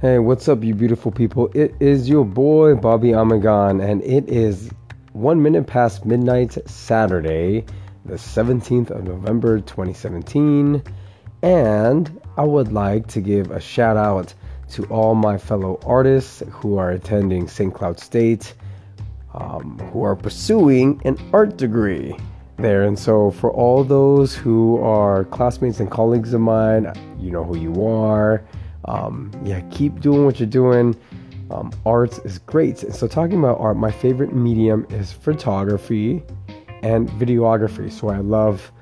Hey, what's up, you beautiful people? It is your boy Bobby Amagon, and it is one minute past midnight Saturday, the 17th of November 2017. And I would like to give a shout out to all my fellow artists who are attending St. Cloud State, um, who are pursuing an art degree there. And so, for all those who are classmates and colleagues of mine, you know who you are um, yeah, keep doing what you're doing. Um, art is great. So, talking about art, my favorite medium is photography and videography. So, I love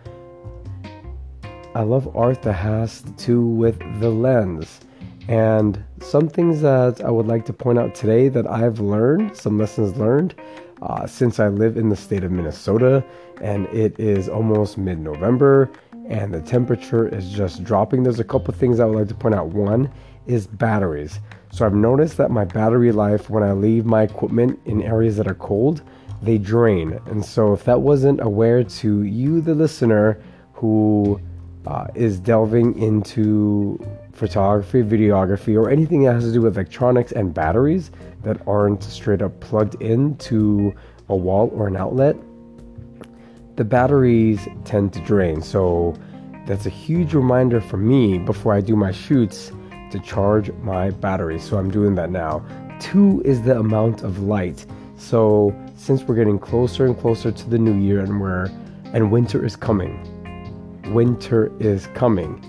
I love art that has to do with the lens. And some things that I would like to point out today that I've learned, some lessons learned uh, since I live in the state of Minnesota, and it is almost mid November and the temperature is just dropping. There's a couple things I would like to point out. One is batteries. So I've noticed that my battery life when I leave my equipment in areas that are cold, they drain. And so if that wasn't aware to you, the listener, who uh, is delving into photography, videography, or anything that has to do with electronics and batteries that aren't straight up plugged into a wall or an outlet, the batteries tend to drain. So that's a huge reminder for me before I do my shoots to charge my batteries. So I'm doing that now. Two is the amount of light. So since we're getting closer and closer to the new year and we're and winter is coming. Winter is coming.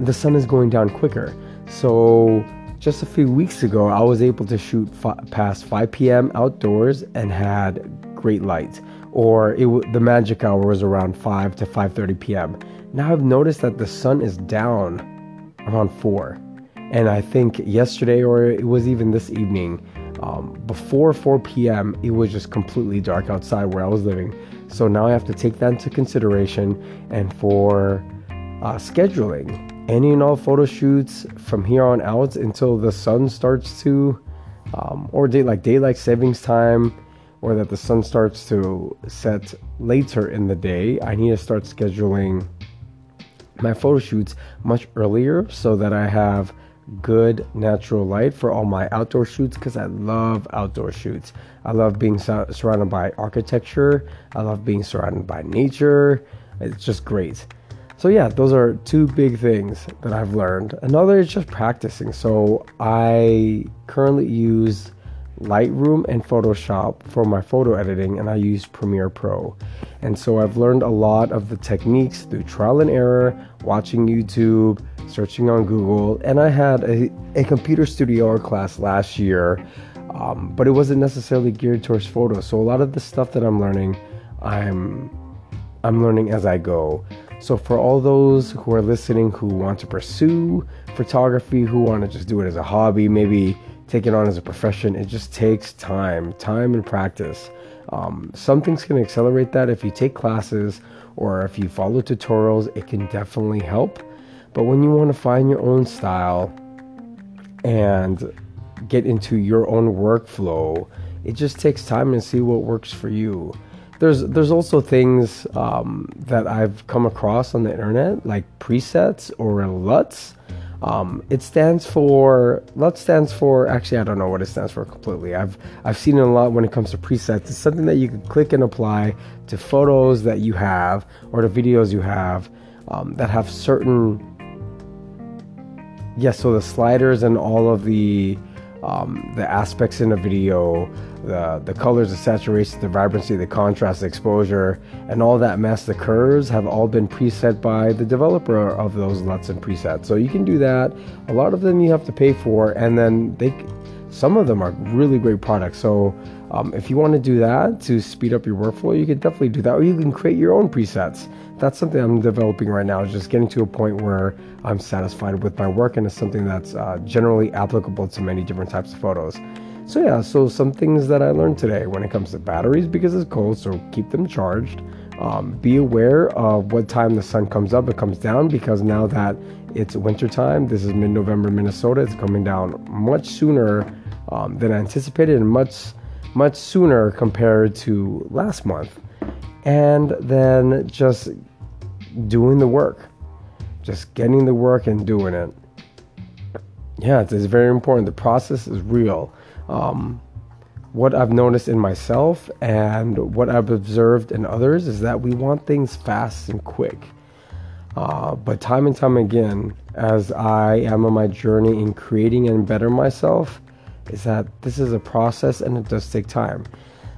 The sun is going down quicker. So just a few weeks ago, I was able to shoot past 5 p.m. outdoors and had great light or it the magic hour was around 5 to 5:30 p.m. Now I've noticed that the sun is down around 4. And I think yesterday or it was even this evening um, before 4 p.m. it was just completely dark outside where I was living. So now I have to take that into consideration and for uh, scheduling any and all photo shoots from here on out until the sun starts to um, or day like daylight savings time or that the sun starts to set later in the day, I need to start scheduling my photo shoots much earlier so that I have good natural light for all my outdoor shoots because I love outdoor shoots. I love being surrounded by architecture, I love being surrounded by nature. It's just great. So, yeah, those are two big things that I've learned. Another is just practicing. So, I currently use Lightroom and Photoshop for my photo editing, and I use Premiere Pro. And so I've learned a lot of the techniques through trial and error, watching YouTube, searching on Google, and I had a, a computer studio art class last year, um, but it wasn't necessarily geared towards photos. So a lot of the stuff that I'm learning, I'm I'm learning as I go. So for all those who are listening who want to pursue photography, who want to just do it as a hobby, maybe take it on as a profession. It just takes time, time and practice. Um, some things can accelerate that if you take classes or if you follow tutorials, it can definitely help. But when you want to find your own style and get into your own workflow, it just takes time and see what works for you. There's there's also things um, that I've come across on the internet like presets or LUTs um, it stands for LUT stands for actually I don't know what it stands for completely. I've I've seen it a lot when it comes to presets. It's something that you can click and apply to photos that you have or to videos you have um, that have certain yes. Yeah, so the sliders and all of the um, the aspects in a video, the the colors, the saturation, the vibrancy, the contrast, the exposure, and all that mess, the curves have all been preset by the developer of those LUTs and presets. So you can do that. A lot of them you have to pay for, and then they some of them are really great products. So um, if you want to do that to speed up your workflow, you can definitely do that, or you can create your own presets. That's something I'm developing right now, just getting to a point where I'm satisfied with my work and it's something that's uh, generally applicable to many different types of photos. So, yeah, so some things that I learned today when it comes to batteries because it's cold, so keep them charged. Um, be aware of what time the sun comes up it comes down because now that it's wintertime, this is mid November, Minnesota, it's coming down much sooner um, than anticipated and much much sooner compared to last month. And then just doing the work, just getting the work and doing it. yeah, it's, it's very important. The process is real. Um, what I've noticed in myself and what I've observed in others is that we want things fast and quick. Uh, but time and time again, as I am on my journey in creating and better myself, is that this is a process and it does take time.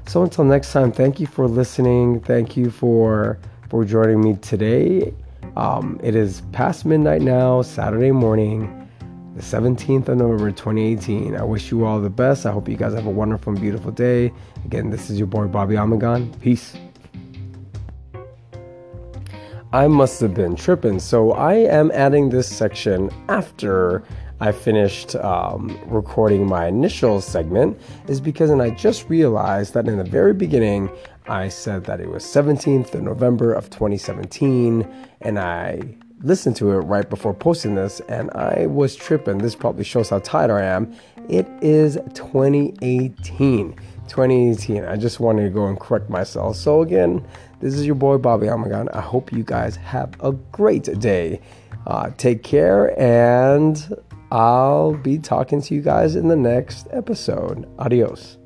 So until next time, thank you for listening. Thank you for for joining me today. Um, it is past midnight now, Saturday morning, the 17th of November 2018. I wish you all the best. I hope you guys have a wonderful and beautiful day. Again, this is your boy Bobby Amagon. Peace. I must have been tripping. So I am adding this section after I finished um, recording my initial segment, is because, and I just realized that in the very beginning, I said that it was 17th of November of 2017, and I listened to it right before posting this, and I was tripping. This probably shows how tired I am. It is 2018. 2018. I just wanted to go and correct myself. So, again, this is your boy Bobby Amagan. I hope you guys have a great day. Uh, take care, and I'll be talking to you guys in the next episode. Adios.